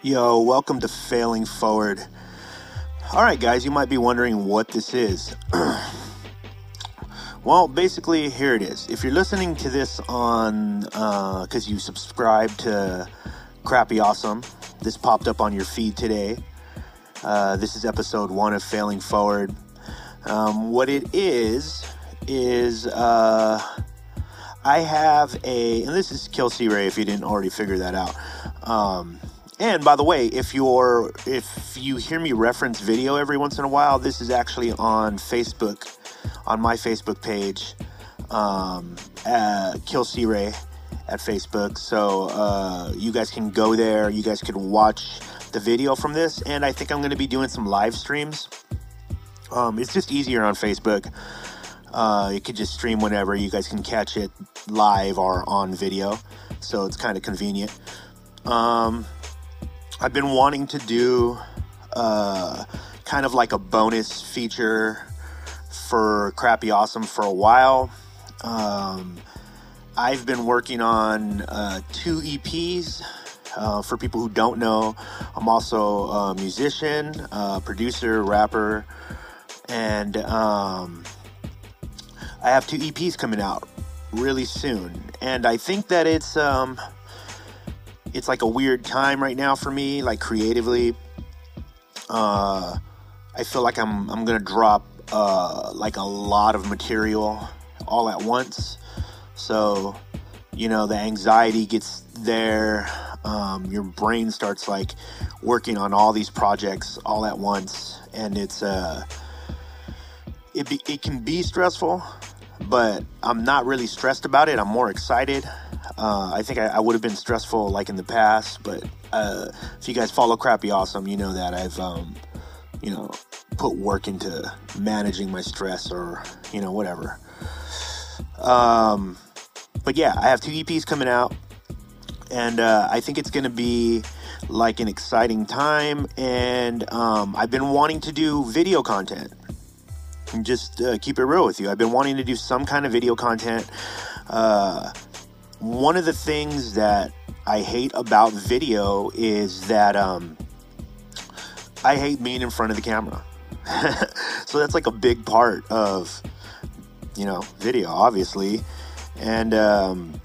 Yo, welcome to Failing Forward. All right, guys, you might be wondering what this is. well, basically, here it is. If you're listening to this on, because uh, you subscribe to Crappy Awesome, this popped up on your feed today. Uh, this is episode one of Failing Forward. Um, what it is, is uh, I have a, and this is Kelsey Ray if you didn't already figure that out. Um, and by the way, if you're if you hear me reference video every once in a while, this is actually on Facebook, on my Facebook page, um, Kill C Ray at Facebook. So uh, you guys can go there. You guys can watch the video from this, and I think I'm going to be doing some live streams. Um, it's just easier on Facebook. Uh, you could just stream whenever. You guys can catch it live or on video, so it's kind of convenient. Um, I've been wanting to do uh, kind of like a bonus feature for Crappy Awesome for a while. Um, I've been working on uh, two EPs. Uh, for people who don't know, I'm also a musician, producer, rapper, and um, I have two EPs coming out really soon. And I think that it's um, it's like a weird time right now for me, like creatively. Uh, I feel like I'm I'm gonna drop uh, like a lot of material all at once. So, you know, the anxiety gets there. Um, your brain starts like working on all these projects all at once, and it's uh, it be, it can be stressful, but I'm not really stressed about it. I'm more excited. Uh, I think I, I would have been stressful like in the past, but uh, if you guys follow Crappy Awesome, you know that I've, um, you know, put work into managing my stress or, you know, whatever. Um, but yeah, I have two EPs coming out, and uh, I think it's going to be like an exciting time. And um, I've been wanting to do video content. And just uh, keep it real with you. I've been wanting to do some kind of video content. Uh, one of the things that I hate about video is that um, I hate being in front of the camera. so that's like a big part of, you know, video, obviously. And um,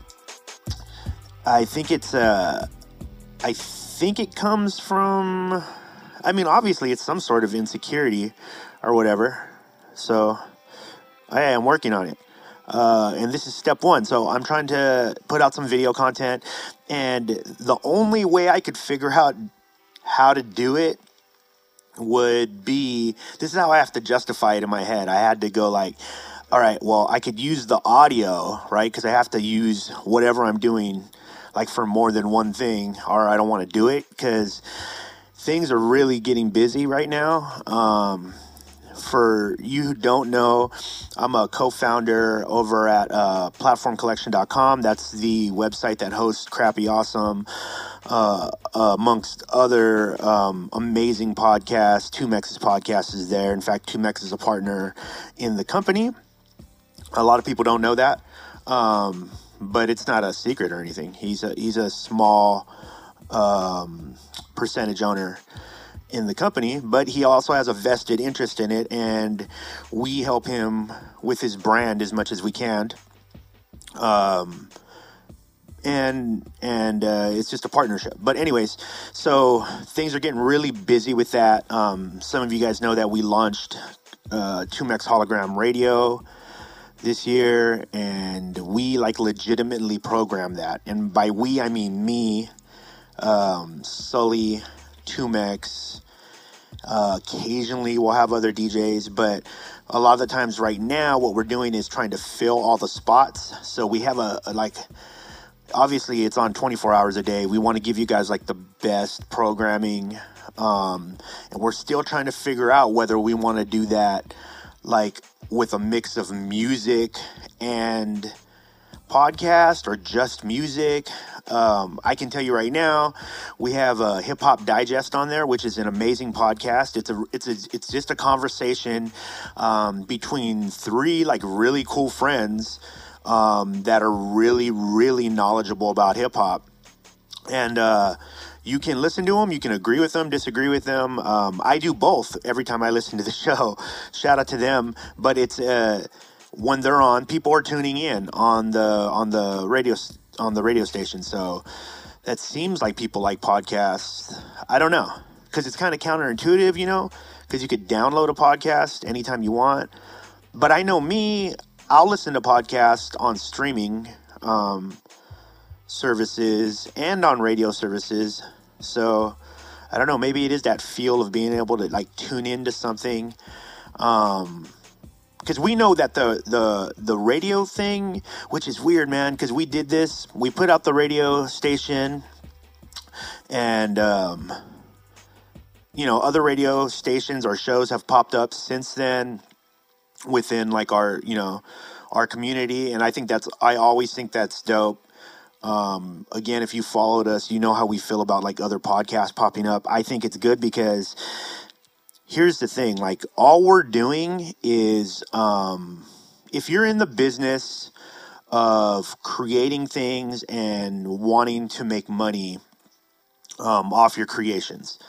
I think it's, uh, I think it comes from, I mean, obviously it's some sort of insecurity or whatever. So I am working on it. Uh, and this is step one. So I'm trying to put out some video content, and the only way I could figure out how to do it would be this is how I have to justify it in my head. I had to go like, all right, well, I could use the audio, right? Because I have to use whatever I'm doing like for more than one thing, or I don't want to do it because things are really getting busy right now. Um, for you who don't know, I'm a co founder over at uh, platformcollection.com. That's the website that hosts Crappy Awesome, uh, amongst other um, amazing podcasts. 2Mex's podcast is there. In fact, 2Mex is a partner in the company. A lot of people don't know that, um, but it's not a secret or anything. He's a, he's a small um, percentage owner in the company, but he also has a vested interest in it, and we help him with his brand as much as we can. Um, and and uh, it's just a partnership. But anyways, so things are getting really busy with that. Um, some of you guys know that we launched uh, 2Mex Hologram Radio this year, and we like legitimately program that. And by we, I mean me, um, Sully, 2Mex, uh, occasionally, we'll have other DJs, but a lot of the times, right now, what we're doing is trying to fill all the spots. So we have a, a like, obviously, it's on 24 hours a day. We want to give you guys like the best programming, um, and we're still trying to figure out whether we want to do that like with a mix of music and podcast or just music. Um, I can tell you right now, we have a hip hop digest on there, which is an amazing podcast. It's a it's a, it's just a conversation um, between three like really cool friends um, that are really really knowledgeable about hip hop, and uh, you can listen to them, you can agree with them, disagree with them. Um, I do both every time I listen to the show. Shout out to them. But it's uh, when they're on, people are tuning in on the on the radio on the radio station. So that seems like people like podcasts. I don't know because it's kind of counterintuitive, you know, because you could download a podcast anytime you want. But I know me, I'll listen to podcasts on streaming. Um, services and on radio services. So I don't know, maybe it is that feel of being able to like tune into something. Um, because we know that the the the radio thing, which is weird, man. Because we did this, we put out the radio station, and um, you know, other radio stations or shows have popped up since then within like our you know our community, and I think that's I always think that's dope. Um, again, if you followed us, you know how we feel about like other podcasts popping up. I think it's good because here's the thing like, all we're doing is um, if you're in the business of creating things and wanting to make money um, off your creations,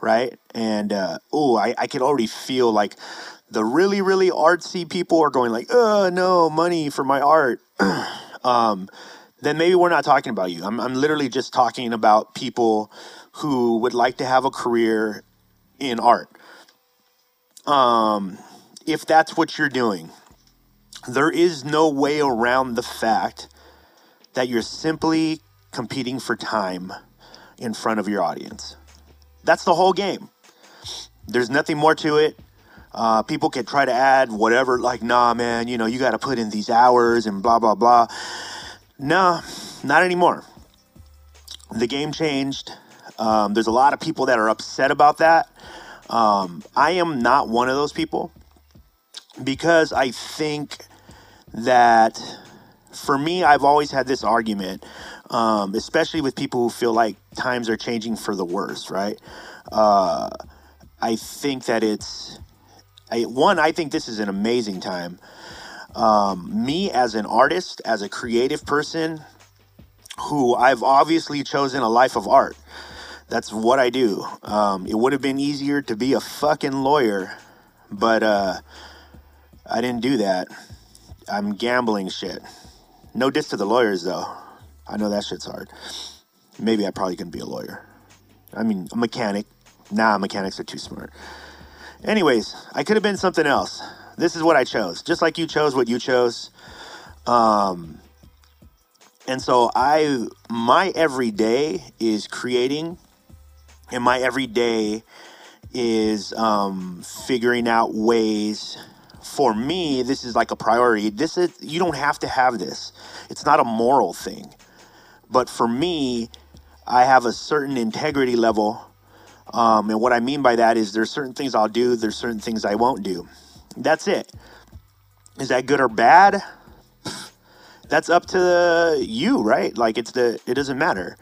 right? And uh, oh, I, I could already feel like the really, really artsy people are going like, oh, no, money for my art. um, then maybe we're not talking about you. I'm, I'm literally just talking about people who would like to have a career in art. Um, if that's what you're doing, there is no way around the fact that you're simply competing for time in front of your audience. That's the whole game. There's nothing more to it. Uh, people can try to add whatever, like, nah, man, you know, you got to put in these hours and blah, blah, blah. Nah, not anymore. The game changed. Um, there's a lot of people that are upset about that. Um, I am not one of those people because I think that for me, I've always had this argument, um, especially with people who feel like times are changing for the worse, right? Uh, I think that it's I, one. I think this is an amazing time um, me as an artist, as a creative person, who I've obviously chosen a life of art. That's what I do. Um, it would have been easier to be a fucking lawyer, but uh, I didn't do that. I'm gambling shit. No diss to the lawyers though. I know that shit's hard. Maybe I probably couldn't be a lawyer. I mean, a mechanic. Nah, mechanics are too smart. Anyways, I could have been something else this is what I chose, just like you chose what you chose. Um, and so I, my everyday is creating, and my everyday is um, figuring out ways. For me, this is like a priority. This is you don't have to have this. It's not a moral thing, but for me, I have a certain integrity level. Um, and what I mean by that is there's certain things I'll do, there's certain things I won't do. That's it. Is that good or bad? That's up to you, right? Like it's the it doesn't matter.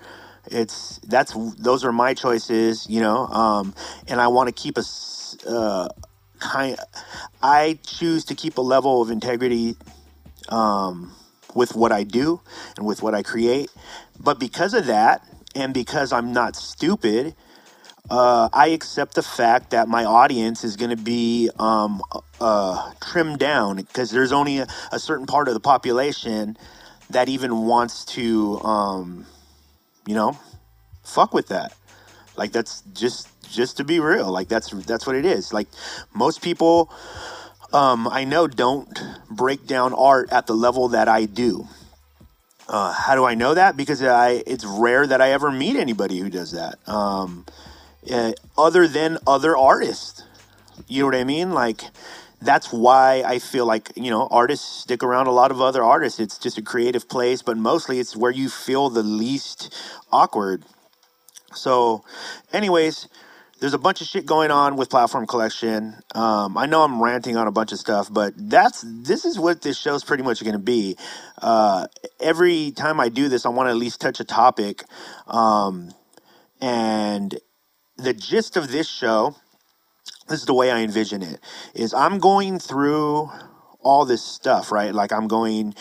It's that's those are my choices, you know. Um, and I want to keep a uh, kind. I choose to keep a level of integrity um, with what I do and with what I create. But because of that, and because I'm not stupid, uh, I accept the fact that my audience is going to be um, uh, trimmed down because there's only a, a, certain part of the population that even wants to, um, you know, fuck with that. Like that's just just to be real. Like that's that's what it is. Like most people, um, I know don't break down art at the level that I do. Uh, how do I know that? Because I it's rare that I ever meet anybody who does that. Um, uh, other than other artists. You know what I mean? Like that's why I feel like you know artists stick around a lot of other artists. It's just a creative place, but mostly it's where you feel the least awkward. So, anyways, there's a bunch of shit going on with platform collection. Um, I know I'm ranting on a bunch of stuff, but that's this is what this show's pretty much going to be. Uh, every time I do this, I want to at least touch a topic, um, and the gist of this show, this is the way I envision it, is I'm going through all this stuff, right? Like I'm going,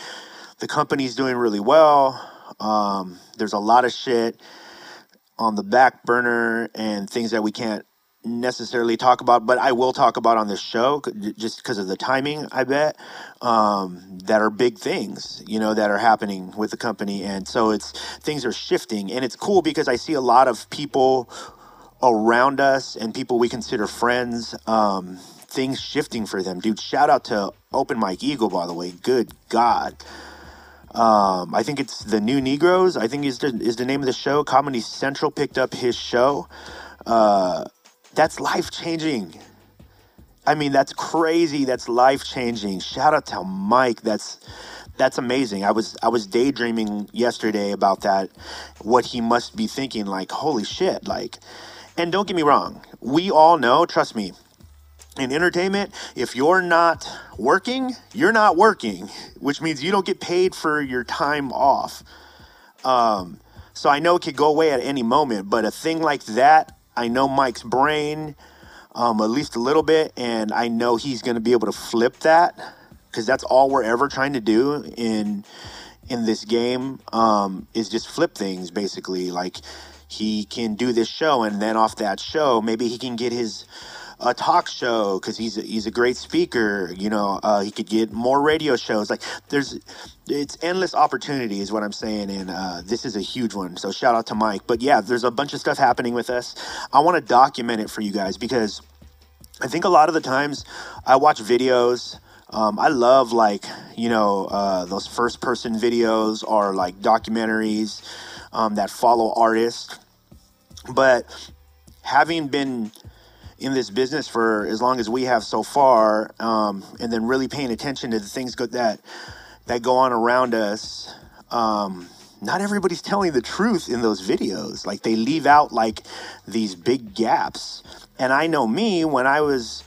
the company's doing really well. Um, there's a lot of shit. on the back burner and things that we can't necessarily talk about, but I will talk about on this show just because of the timing, I bet, um, that are big things, you know, that are happening with the company. And so it's things are shifting. And it's cool because I see a lot of people around us and people we consider friends, um, things shifting for them. Dude, shout out to Open Mike Eagle, by the way. Good God. Um, I think it's the New Negroes. I think is the, is the name of the show. Comedy Central picked up his show. Uh, that's life changing. I mean, that's crazy. That's life changing. Shout out to Mike. That's that's amazing. I was I was daydreaming yesterday about that. What he must be thinking. Like, holy shit. Like, and don't get me wrong. We all know. Trust me. In entertainment, if you're not working, you're not working, which means you don't get paid for your time off. Um, so I know it could go away at any moment, but a thing like that I know Mike's brain um, at least a little bit, and I know he's going to be able to flip that because that's all we're ever trying to do in in this game um, is just flip things basically. Like he can do this show, and then off that show, maybe he can get his a talk show because he's a, he's a great speaker. You know, uh, he could get more radio shows. Like there's, it's endless opportunity is what I'm saying, and uh, this is a huge one. So shout out to Mike. But yeah, there's a bunch of stuff happening with us. I want to document it for you guys because I think a lot of the times I watch videos. Um, I love like you know uh, those first person videos or like documentaries um, that follow artists, but having been in this business for as long as we have so far, um, and then really paying attention to the things that that go on around us. Um, not everybody's telling the truth in those videos. Like they leave out like these big gaps. And I know me when I was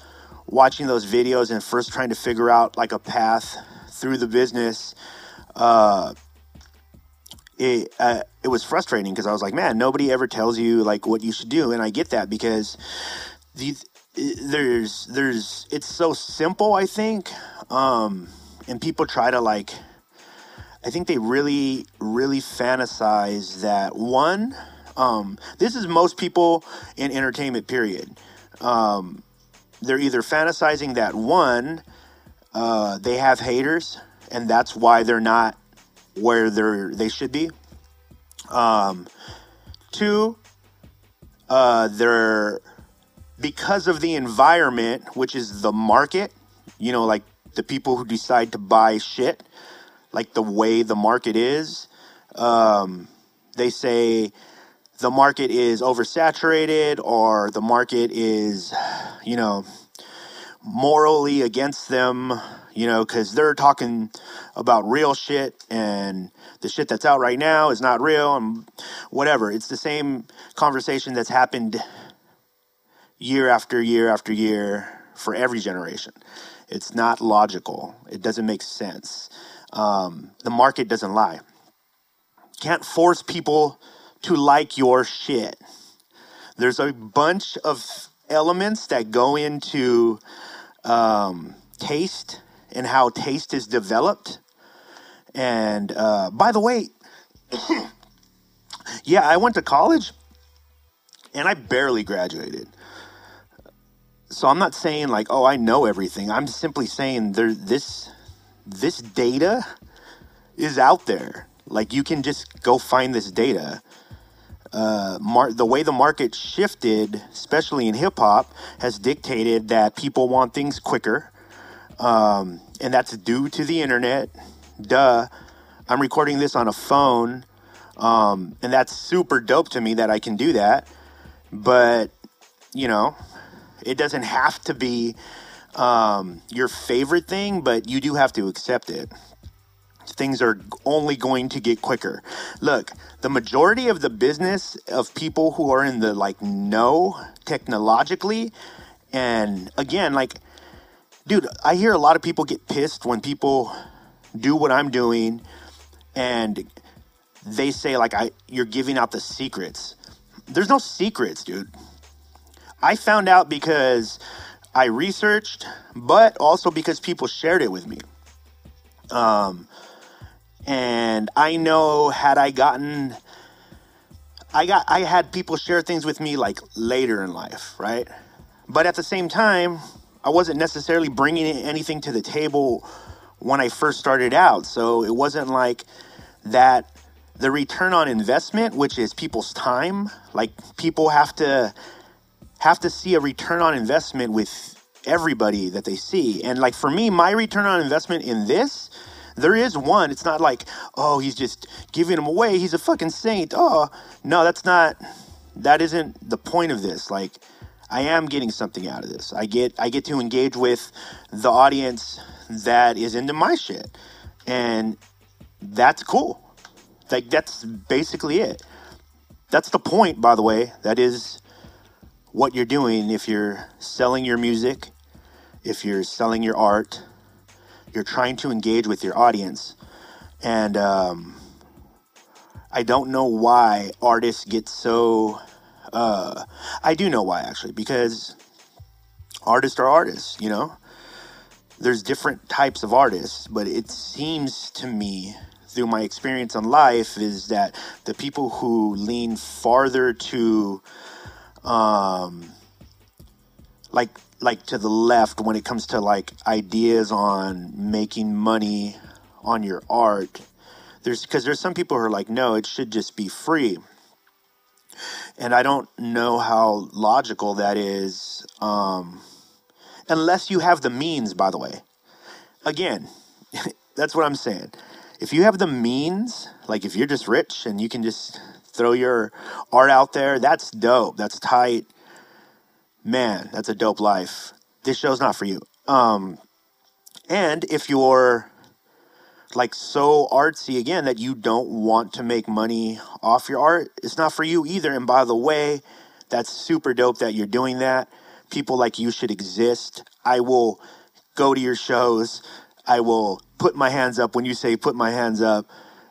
watching those videos and first trying to figure out like a path through the business. Uh, it uh, it was frustrating because I was like, man, nobody ever tells you like what you should do, and I get that because these there's there's it's so simple i think um and people try to like i think they really really fantasize that one um this is most people in entertainment period. Um they're either fantasizing that one uh they have haters and that's why they're not where they're they should be. Um two uh they're because of the environment, which is the market, you know, like the people who decide to buy shit, like the way the market is, um, they say the market is oversaturated or the market is, you know, morally against them, you know, because they're talking about real shit and the shit that's out right now is not real and whatever. It's the same conversation that's happened year after year after year for every generation. It's not logical. It doesn't make sense. Um, the market doesn't lie. Can't force people to like your shit. There's a bunch of elements that go into um, taste and how taste is developed. And uh, by the way, yeah, I went to college and I barely graduated so I'm not saying like, oh, I know everything. I'm simply saying there this this data is out there. Like you can just go find this data. Uh, mar- the way the market shifted, especially in hip hop, has dictated that people want things quicker, um, and that's due to the internet. Duh. I'm recording this on a phone, um, and that's super dope to me that I can do that. But you know, it doesn't have to be um, your favorite thing, but you do have to accept it. Things are only going to get quicker. Look, the majority of the business of people who are in the like know technologically, and again, like, dude, I hear a lot of people get pissed when people do what I'm doing and they say like I you're giving out the secrets. There's no secrets, dude. I found out because I researched, but also because people shared it with me. Um, and I know had I gotten I got I had people share things with me like later in life, right? But at the same time, I wasn't necessarily bringing anything to the table when I first started out. So it wasn't like that the return on investment, which is people's time, like people have to have to see a return on investment with everybody that they see. And like for me, my return on investment in this, there is one. It's not like, oh, he's just giving them away. He's a fucking saint. Oh, no, that's not that isn't the point of this. Like I am getting something out of this. I get I get to engage with the audience that is into my shit. And that's cool. Like that's basically it. That's the point, by the way. That is what you're doing if you're selling your music, if you're selling your art, you're trying to engage with your audience. And um, I don't know why artists get so. Uh, I do know why, actually, because artists are artists, you know? There's different types of artists, but it seems to me through my experience in life is that the people who lean farther to um like like to the left when it comes to like ideas on making money on your art there's because there's some people who are like no it should just be free and i don't know how logical that is um unless you have the means by the way again that's what i'm saying if you have the means, like if you're just rich and you can just throw your art out there, that's dope. That's tight. Man, that's a dope life. This show's not for you. Um, and if you're like so artsy again that you don't want to make money off your art, it's not for you either. And by the way, that's super dope that you're doing that. People like you should exist. I will go to your shows. I will put my hands up when you say put my hands up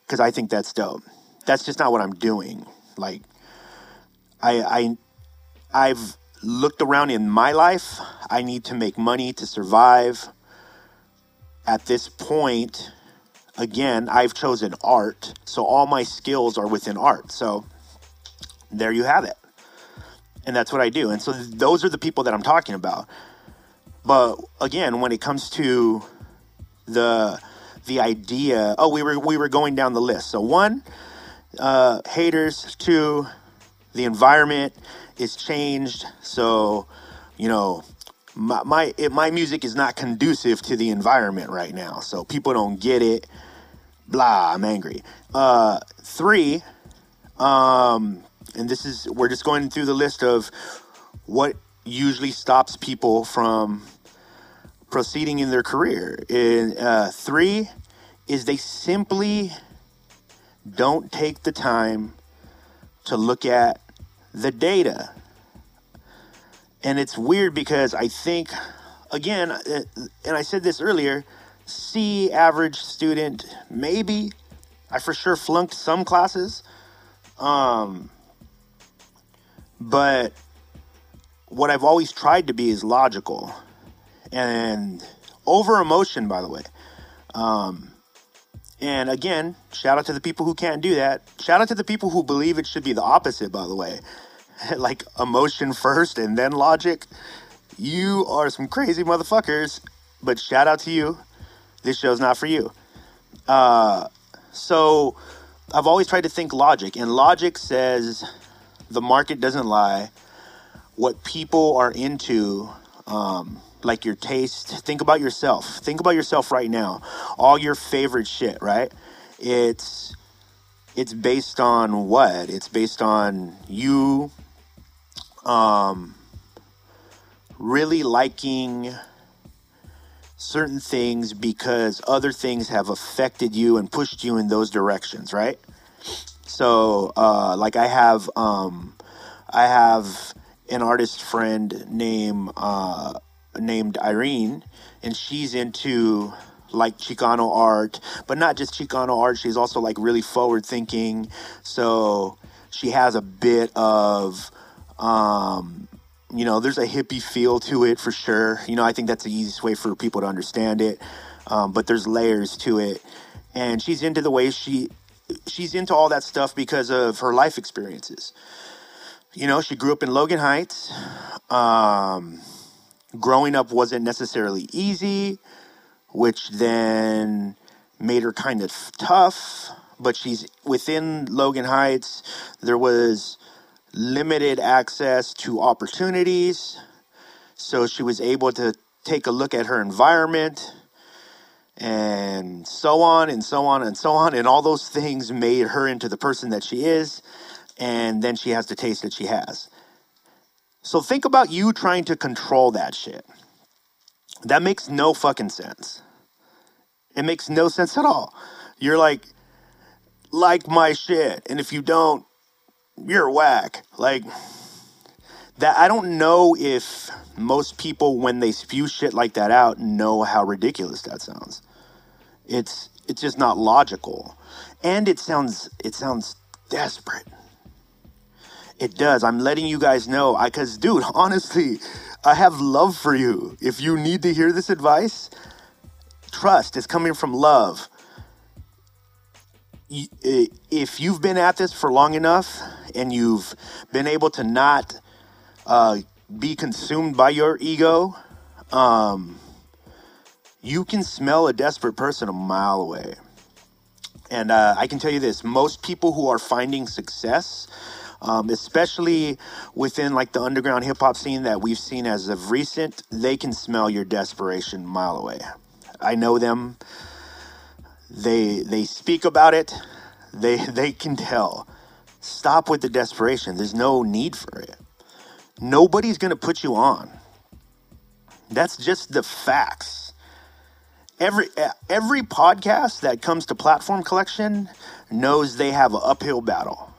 because I think that's dope. That's just not what I'm doing. Like I I I've looked around in my life. I need to make money to survive. At this point, again, I've chosen art. So all my skills are within art. So there you have it. And that's what I do. And so those are the people that I'm talking about. But again, when it comes to the the idea. Oh, we were we were going down the list. So one, uh, haters. Two, the environment is changed. So, you know, my my, it, my music is not conducive to the environment right now. So people don't get it. Blah. I'm angry. Uh, three, um, and this is we're just going through the list of what usually stops people from proceeding in their career. And uh, three is they simply don't take the time to look at the data. And it's weird because I think, again, uh, and I said this earlier, C average student, maybe. I for sure flunked some classes. Um, but what I've always tried to be is logical and over emotion, by the way. Um, and again, shout out to the people who can't do that. Shout out to the people who believe it should be the opposite, by the way. like emotion first and then logic. You are some crazy motherfuckers, but shout out to you. This show's not for you. Uh, so I've always tried to think logic, and logic says the market doesn't lie. What people are into um, like your taste. Think about yourself. Think about yourself right now. All your favorite shit, right? It's it's based on what? It's based on you um really liking certain things because other things have affected you and pushed you in those directions, right? So, uh, like I have, um, I have an artist friend named uh, named Irene, and she's into like Chicano art, but not just Chicano art. She's also like really forward thinking. So she has a bit of, um, you know, there's a hippie feel to it for sure. You know, I think that's the easiest way for people to understand it. Um, but there's layers to it, and she's into the way she she's into all that stuff because of her life experiences. You know, she grew up in Logan Heights. Um, growing up wasn't necessarily easy, which then made her kind of tough. But she's within Logan Heights. There was limited access to opportunities. So she was able to take a look at her environment and so on and so on and so on. And all those things made her into the person that she is. And then she has the taste that she has. So think about you trying to control that shit. That makes no fucking sense. It makes no sense at all. You're like, like my shit. And if you don't, you're whack. Like, that I don't know if most people when they spew shit like that out know how ridiculous that sounds. It's it's just not logical. And it sounds it sounds desperate. It does. I'm letting you guys know. I cuz dude, honestly, I have love for you. If you need to hear this advice, trust it's coming from love. If you've been at this for long enough and you've been able to not uh, be consumed by your ego, um, you can smell a desperate person a mile away. And uh, I can tell you this most people who are finding success, um, especially within like the underground hip hop scene that we've seen as of recent, they can smell your desperation a mile away. I know them. They they speak about it. They they can tell. Stop with the desperation. There's no need for it. Nobody's going to put you on. That's just the facts every every podcast that comes to platform collection knows they have an uphill battle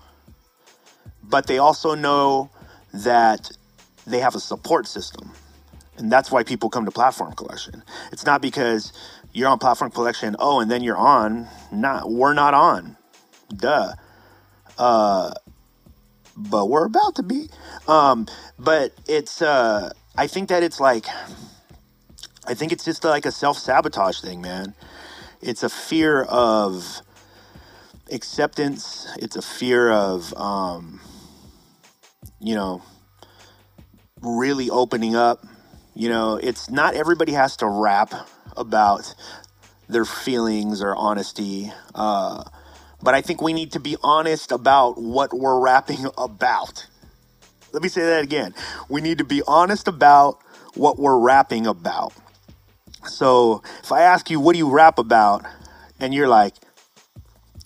but they also know that they have a support system and that's why people come to platform collection it's not because you're on platform collection oh and then you're on not we're not on duh uh but we're about to be um but it's uh i think that it's like I think it's just like a self sabotage thing, man. It's a fear of acceptance. It's a fear of, um, you know, really opening up. You know, it's not everybody has to rap about their feelings or honesty. Uh, but I think we need to be honest about what we're rapping about. Let me say that again. We need to be honest about what we're rapping about. So if I ask you, what do you rap about? And you're like,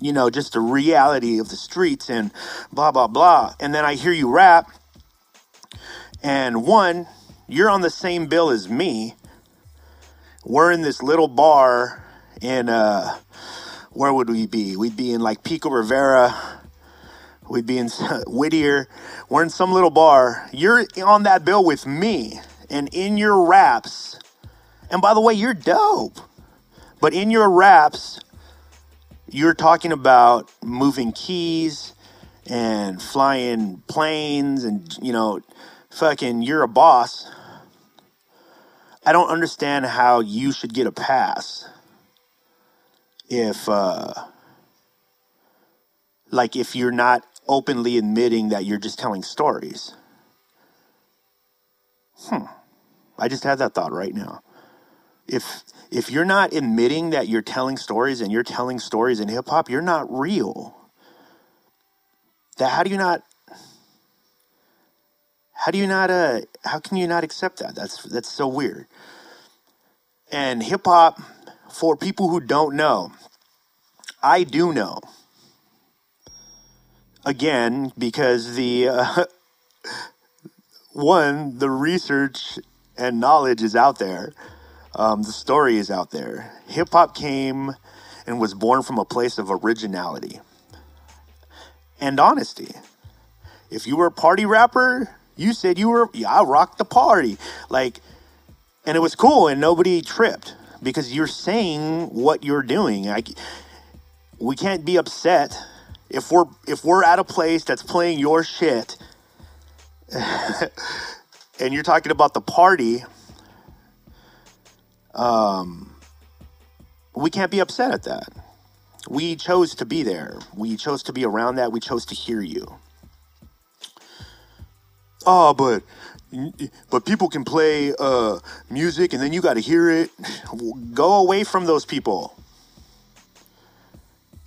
you know, just the reality of the streets and blah, blah, blah. And then I hear you rap. And one, you're on the same bill as me. We're in this little bar in, uh, where would we be? We'd be in like Pico Rivera. We'd be in Whittier. We're in some little bar. You're on that bill with me. And in your raps, and by the way, you're dope. But in your raps, you're talking about moving keys and flying planes and, you know, fucking, you're a boss. I don't understand how you should get a pass if, uh, like, if you're not openly admitting that you're just telling stories. Hmm. I just had that thought right now if if you're not admitting that you're telling stories and you're telling stories in hip hop, you're not real. That how do you not how do you not uh how can you not accept that? That's that's so weird. And hip hop for people who don't know, I do know. Again, because the uh, one, the research and knowledge is out there um, the story is out there. Hip hop came and was born from a place of originality and honesty. If you were a party rapper, you said you were, yeah, I rocked the party. Like, and it was cool and nobody tripped because you're saying what you're doing. Like, we can't be upset if we're if we're at a place that's playing your shit and you're talking about the party um, we can't be upset at that. we chose to be there. We chose to be around that. We chose to hear you. Oh, but but people can play uh, music and then you got to hear it. Go away from those people.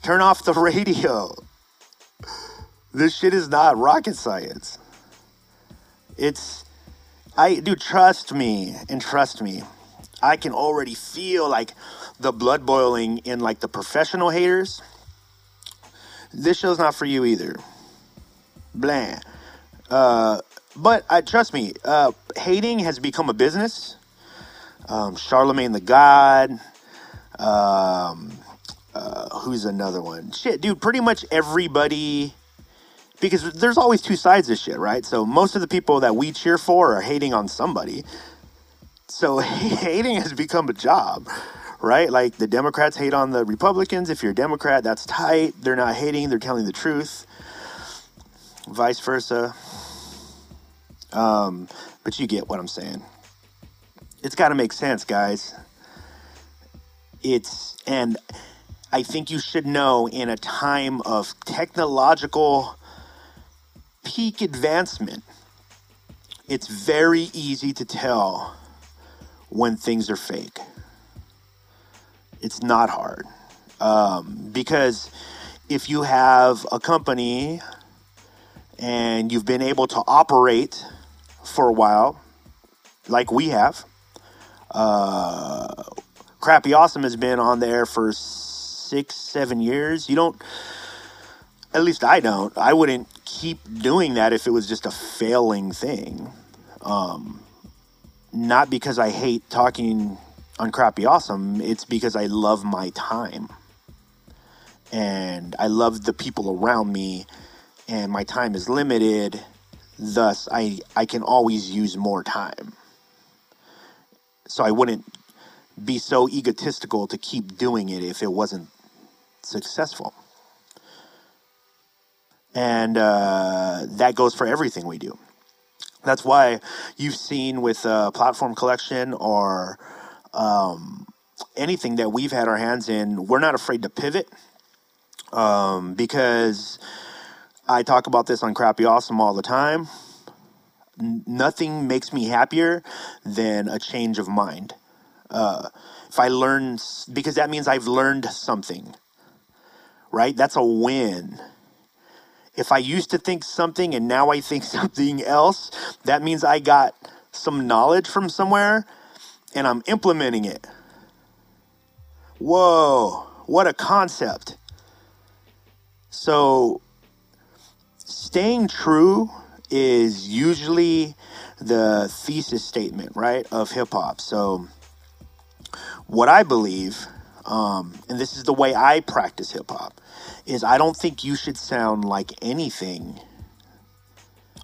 Turn off the radio. This shit is not rocket science. It's I do trust me and trust me. I can already feel like the blood boiling in like the professional haters. This show's not for you either. Bland. Uh, but I trust me. Uh, hating has become a business. Um, Charlemagne the God. Um, uh, who's another one? Shit, dude. Pretty much everybody. Because there's always two sides of shit, right? So most of the people that we cheer for are hating on somebody. So hating has become a job, right? Like the Democrats hate on the Republicans. If you're a Democrat, that's tight. They're not hating, they're telling the truth. Vice versa. Um, but you get what I'm saying. It's got to make sense, guys. It's, and I think you should know in a time of technological peak advancement, it's very easy to tell when things are fake. It's not hard. Um, because if you have a company and you've been able to operate for a while, like we have, uh, Crappy Awesome has been on there for six, seven years. You don't, at least I don't, I wouldn't keep doing that if it was just a failing thing. Um, not because I hate talking on Crappy Awesome, it's because I love my time. And I love the people around me, and my time is limited. Thus, I, I can always use more time. So I wouldn't be so egotistical to keep doing it if it wasn't successful. And uh, that goes for everything we do. That's why you've seen with uh, platform collection or um, anything that we've had our hands in, we're not afraid to pivot um, because I talk about this on Crappy Awesome all the time. Nothing makes me happier than a change of mind. Uh, if I learn, because that means I've learned something, right? That's a win if I used to think something and now I think something else, that means I got some knowledge from somewhere and I'm implementing it. Whoa, what a concept. So, staying true is usually the thesis statement, right, of hip hop. So, what I believe, um, and this is the way I practice hip hop, is I don't think you should sound like anything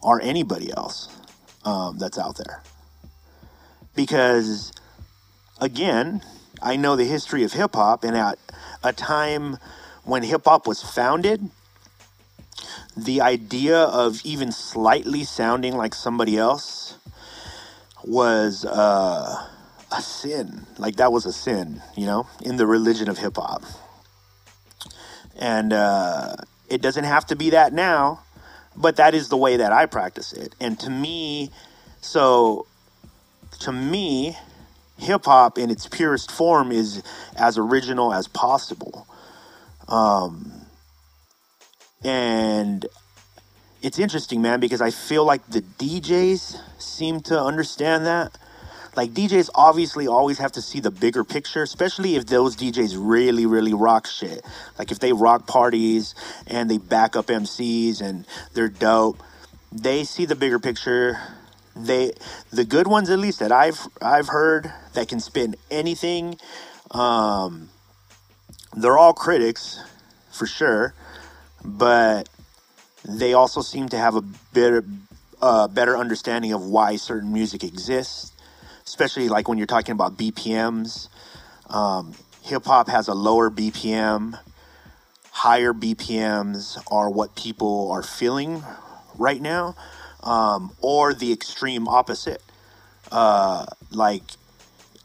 or anybody else um, that's out there. Because, again, I know the history of hip hop, and at a time when hip hop was founded, the idea of even slightly sounding like somebody else was uh, a sin. Like, that was a sin, you know, in the religion of hip hop. And uh, it doesn't have to be that now, but that is the way that I practice it. And to me, so to me, hip hop in its purest form is as original as possible. Um, and it's interesting, man, because I feel like the DJs seem to understand that like DJs obviously always have to see the bigger picture, especially if those DJs really, really rock shit. Like if they rock parties and they back up MCs and they're dope, they see the bigger picture. They, the good ones at least that I've I've heard that can spin anything. Um, they're all critics, for sure, but they also seem to have a better uh, better understanding of why certain music exists especially like when you're talking about BPMs. Um, Hip hop has a lower BPM. Higher BPMs are what people are feeling right now, um, or the extreme opposite, uh, like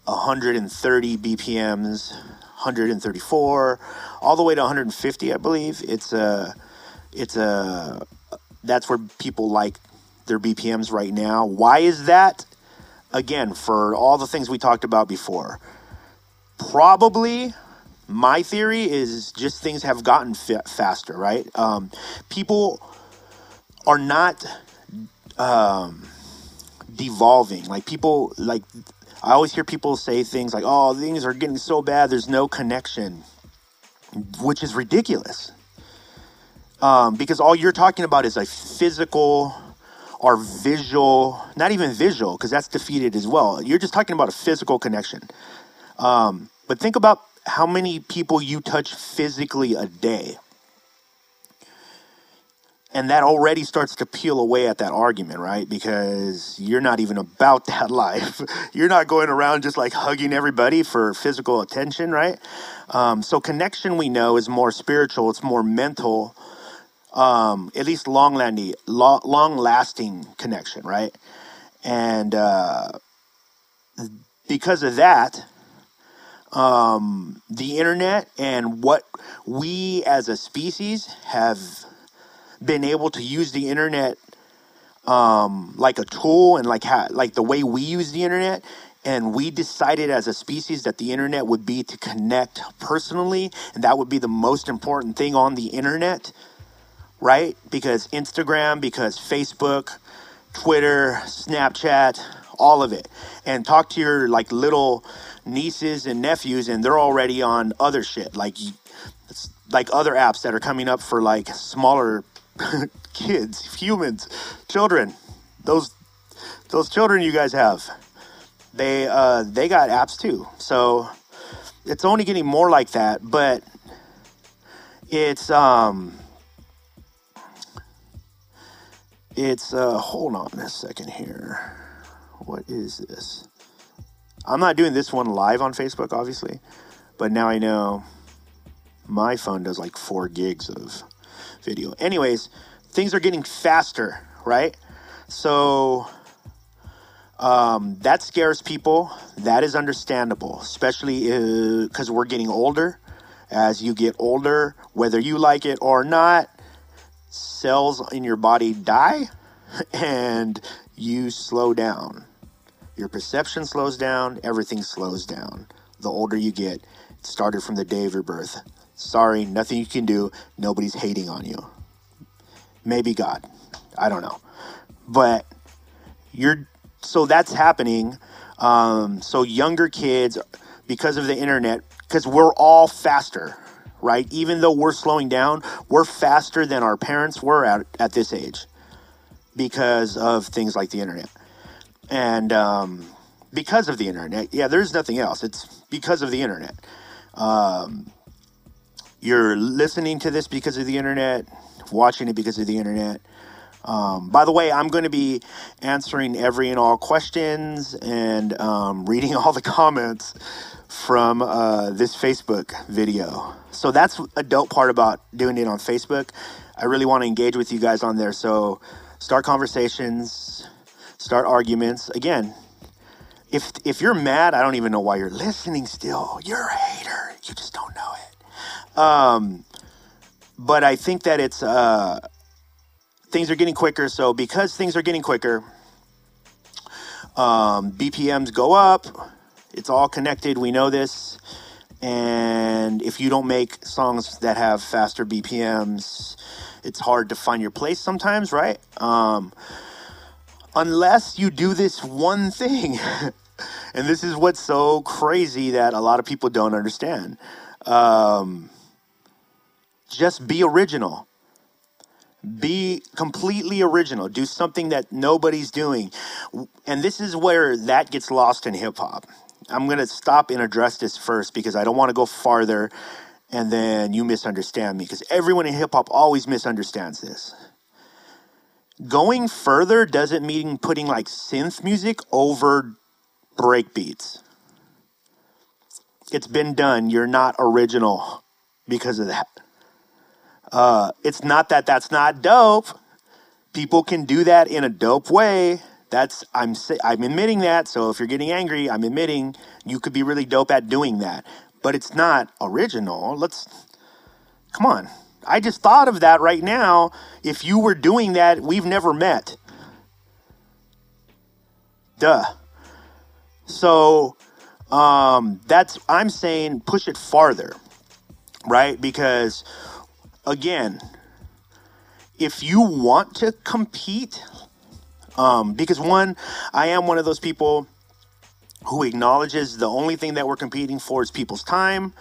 130 BPMs, 134, all the way to 150, I believe. It's a, it's a, that's where people like their BPMs right now. Why is that? Again, for all the things we talked about before. Probably my theory is just things have gotten faster, right? Um, people are not um, devolving. Like people, like I always hear people say things like, "Oh, things are getting so bad. There's no connection," which is ridiculous. Um, because all you're talking about is a physical or visual, not even visual, because that's defeated as well. You're just talking about a physical connection. Um, but think about how many people you touch physically a day. And that already starts to peel away at that argument, right? Because you're not even about that life. You're not going around just like hugging everybody for physical attention, right? Um, so, connection we know is more spiritual, it's more mental, um, at least long lasting, long lasting connection, right? And uh, because of that, um, the internet and what we as a species have been able to use the internet um, like a tool and like ha- like the way we use the internet. And we decided as a species that the internet would be to connect personally. And that would be the most important thing on the internet right? Because instagram because facebook twitter snapchat all of it. And talk to your like little nieces and nephews and they're already on other shit. Like like other apps that are coming up for like smaller kids humans children those those children you guys have they uh they got apps too. So it's only getting more like that but it's um it's uh hold on a second here. What is this? I'm not doing this one live on Facebook, obviously, but now I know my phone does like four gigs of video. Anyways, things are getting faster, right? So um, that scares people. That is understandable, especially because uh, we're getting older. As you get older, whether you like it or not, cells in your body die and you slow down. Your perception slows down, everything slows down. The older you get, it started from the day of your birth. Sorry, nothing you can do. Nobody's hating on you. Maybe God. I don't know. But you're so that's happening. Um, so younger kids, because of the internet, because we're all faster, right? Even though we're slowing down, we're faster than our parents were at, at this age because of things like the internet and um, because of the internet, yeah, there's nothing else. It's because of the internet. Um, you're listening to this because of the internet, watching it because of the internet. Um, by the way, I'm going to be answering every and all questions and um, reading all the comments from uh, this Facebook video. So that's a dope part about doing it on Facebook. I really want to engage with you guys on there. So start conversations, start arguments. Again, if if you're mad, I don't even know why you're listening still. You're a hater. You just don't. Um, but I think that it's uh, things are getting quicker. So because things are getting quicker, um, BPMs go up. It's all connected. We know this. And if you don't make songs that have faster BPMs, it's hard to find your place sometimes, right? Um, unless you do this one thing. and this is what's so crazy that a lot of people don't understand. Um, just be original. Be completely original. Do something that nobody's doing. And this is where that gets lost in hip hop. I'm going to stop and address this first because I don't want to go farther and then you misunderstand me because everyone in hip hop always misunderstands this going further doesn't mean putting like synth music over break beats. It's been done. You're not original because of that. Uh, it's not that that's not dope. People can do that in a dope way. That's I'm I'm admitting that. So if you're getting angry, I'm admitting you could be really dope at doing that. but it's not original. Let's come on. I just thought of that right now. If you were doing that, we've never met. Duh. So um, that's I'm saying push it farther, right? Because again, if you want to compete, um, because one, I am one of those people who acknowledges the only thing that we're competing for is people's time.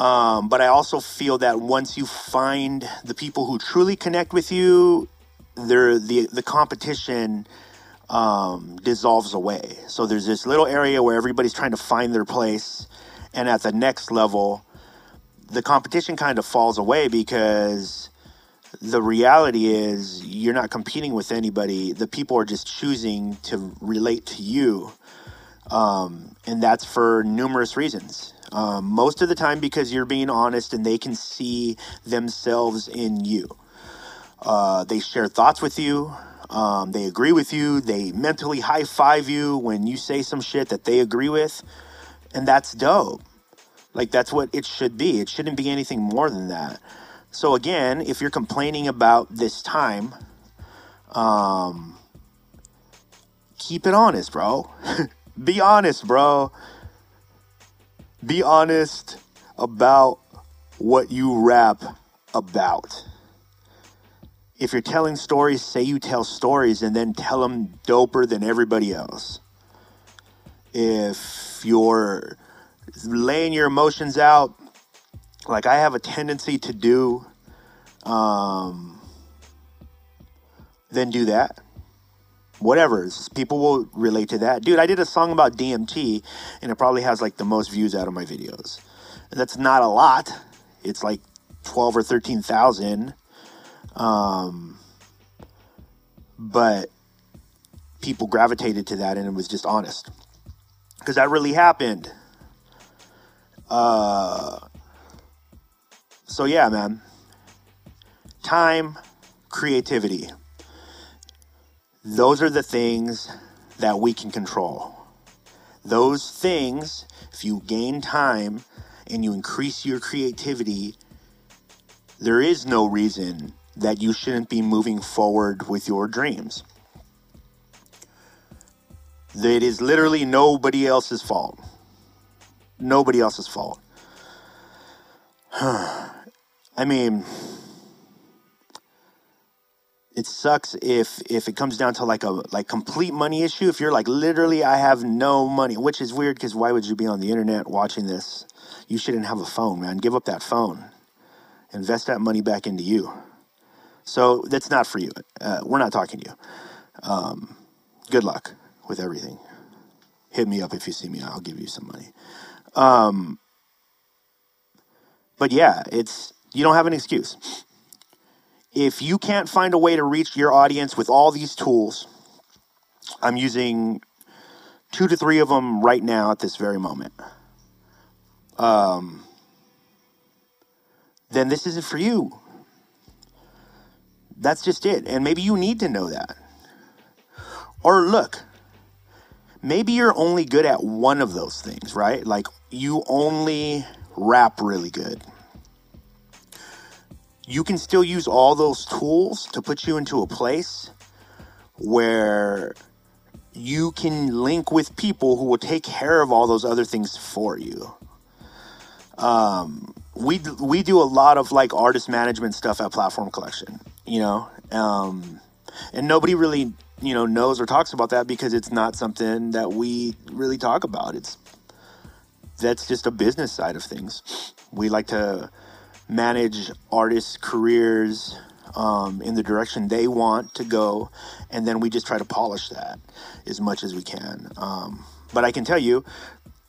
Um, but I also feel that once you find the people who truly connect with you, there the the competition um, dissolves away. So there's this little area where everybody's trying to find their place, and at the next level, the competition kind of falls away because the reality is you're not competing with anybody. The people are just choosing to relate to you, um, and that's for numerous reasons. Um, most of the time because you're being honest and they can see themselves in you. Uh, they share thoughts with you. Um, they agree with you. They mentally high five you when you say some shit that they agree with. And that's dope. Like, that's what it should be. It shouldn't be anything more than that. So, again, if you're complaining about this time, um, keep it honest, bro. be honest, bro. Be honest about what you rap about if you're telling stories, say you tell stories and then tell them doper than everybody else. If you're laying your emotions out, like I have a tendency to do, um, then do that. Whatever. People will relate to that. Dude, I did a song about DMT and it probably has like the most views out of my videos. And that's not a lot. It's like 12 or 13,000 um, but people gravitated to that and it was just honest. Because that really happened. Uh, so, yeah, man. Time, creativity. Those are the things that we can control. Those things, if you gain time and you increase your creativity, there is no reason that you shouldn't be moving forward with your dreams. It is literally nobody else's fault. Nobody else's fault. I mean, it sucks if if it comes down to like a like complete money issue. If you're like literally, I have no money, which is weird because why would you be on the internet watching this? You shouldn't have a phone, man. Give up that phone. Invest that money back into you. So that's not for you. Uh, we're not talking to you. Um, good luck with everything. Hit me up if you see me. I'll give you some money. Um, but yeah, it's you don't have an excuse. If you can't find a way to reach your audience with all these tools, I'm using two to three of them right now at this very moment. Um, then this isn't for you. That's just it. And maybe you need to know that. Or look, maybe you're only good at one of those things, right? Like you only rap really good. You can still use all those tools to put you into a place where you can link with people who will take care of all those other things for you. Um, we we do a lot of like artist management stuff at Platform Collection, you know, um, and nobody really you know knows or talks about that because it's not something that we really talk about. It's that's just a business side of things. We like to manage artists' careers um, in the direction they want to go, and then we just try to polish that as much as we can. Um, but I can tell you,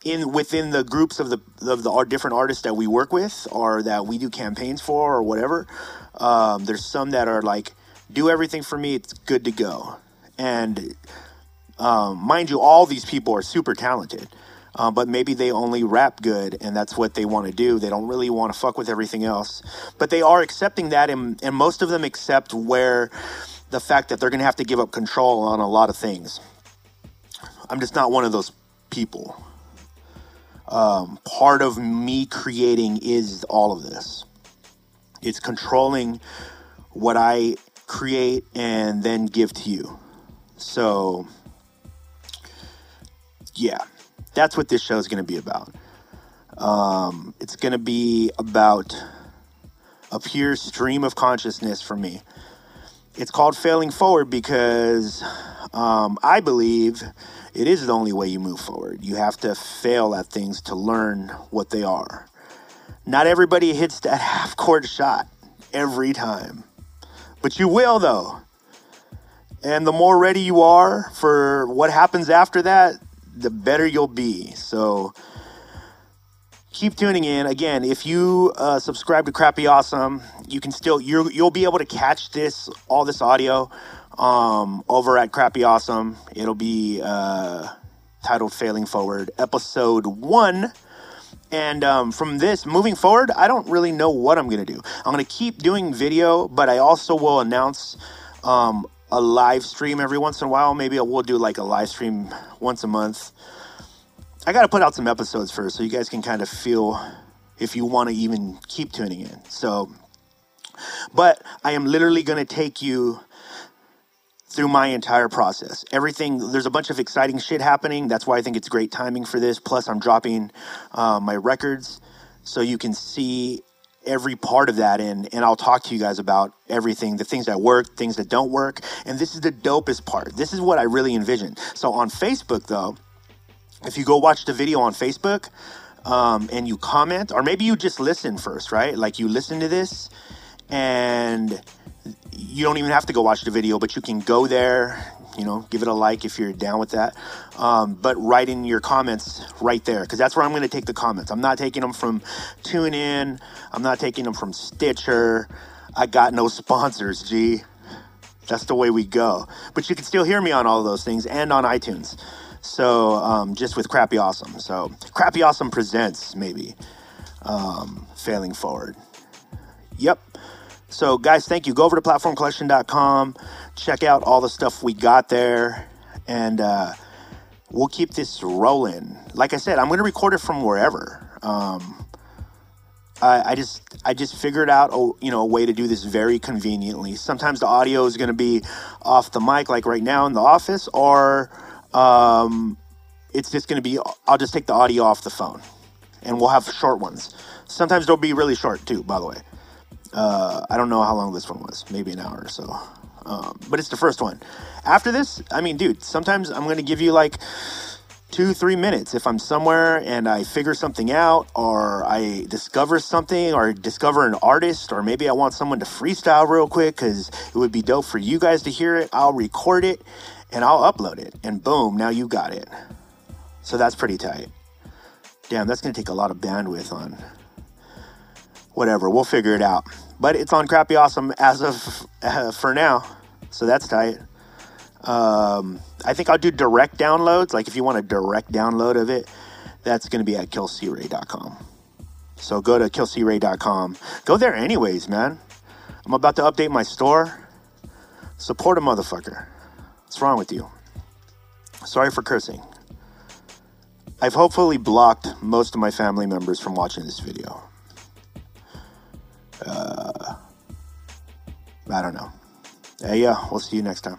in within the groups of the of the different artists that we work with or that we do campaigns for or whatever, um, there's some that are like, do everything for me, it's good to go. And um, mind you, all these people are super talented. Uh, but maybe they only rap good and that's what they want to do. They don't really want to fuck with everything else. But they are accepting that, and, and most of them accept where the fact that they're going to have to give up control on a lot of things. I'm just not one of those people. um, part of me creating is all of this. It's controlling what I create and then give to you. So, yeah, that's what this show is going to be about. Um, it's going to be about a pure stream of consciousness for me. It's called failing forward because um, I believe it is the only way you move forward. You have to fail at things to learn what they are. Not everybody hits that half court shot every time, but you will, though. And the more ready you are for what happens after that, the better you'll be. So, keep tuning in. Again, if you uh, subscribe to Crappy Awesome, you can still you you'll be able to catch this all this audio um, over at Crappy Awesome. It'll be uh, titled "Failing Forward," episode one. And um, from this moving forward, I don't really know what I'm gonna do. I'm gonna keep doing video, but I also will announce um, a live stream every once in a while. Maybe I will do like a live stream once a month I got to put out some episodes first so you guys can kind of feel if you want to even keep tuning in. So, but I am literally going to take you through my entire process. Everything, there's a bunch of exciting shit happening. That's why I think it's great timing for this. Plus, I'm dropping uh, my records so you can see every part of that and and I'll talk to you guys about everything the things that work things that don't work and this is the dopest part this is what I really envision so on Facebook though if you go watch the video on Facebook um, and you comment, or maybe you just listen first, right? Like you listen to this and you don't even have to go watch the video, but you can go there, you know, give it a like if you're down with that. Um, but write in your comments right there because that's where I'm going to take the comments. I'm not taking them from TuneIn, I'm not taking them from Stitcher. I got no sponsors, G. That's the way we go. But you can still hear me on all those things and on iTunes. So um, just with Crappy Awesome. So Crappy Awesome presents maybe um, failing forward. Yep. So guys, thank you. Go over to platformcollection.com. Check out all the stuff we got there, and uh, we'll keep this rolling. Like I said, I'm going to record it from wherever. Um, I, I, just I just figured out a, you know a way to do this very conveniently. Sometimes the audio is going to be off the mic, like right now in the office, or um, it's just going to be, I'll just take the audio off the phone and we'll have short ones. Sometimes they'll be really short too, by the way. Uh, I don't know how long this one was, maybe an hour or so. Um, but it's the first one. After this, I mean, dude, sometimes I'm going to give you like two, three minutes. If I'm somewhere and I figure something out, or I discover something, or discover an artist, or maybe I want someone to freestyle real quick because it would be dope for you guys to hear it, I'll record it and I'll upload it, and boom, now you got it. So that's pretty tight. Damn, that's gonna take a lot of bandwidth on whatever. We'll figure it out. But it's on Crappy Awesome as of uh, for now, so that's tight. Um, I think I'll do direct downloads. Like if you want a direct download of it, that's gonna be at killcray.com. So go to killcray.com. Go there anyways, man. I'm about to update my store. Support a motherfucker. What's wrong with you? Sorry for cursing. I've hopefully blocked most of my family members from watching this video. Uh, I don't know. Uh, yeah, we'll see you next time.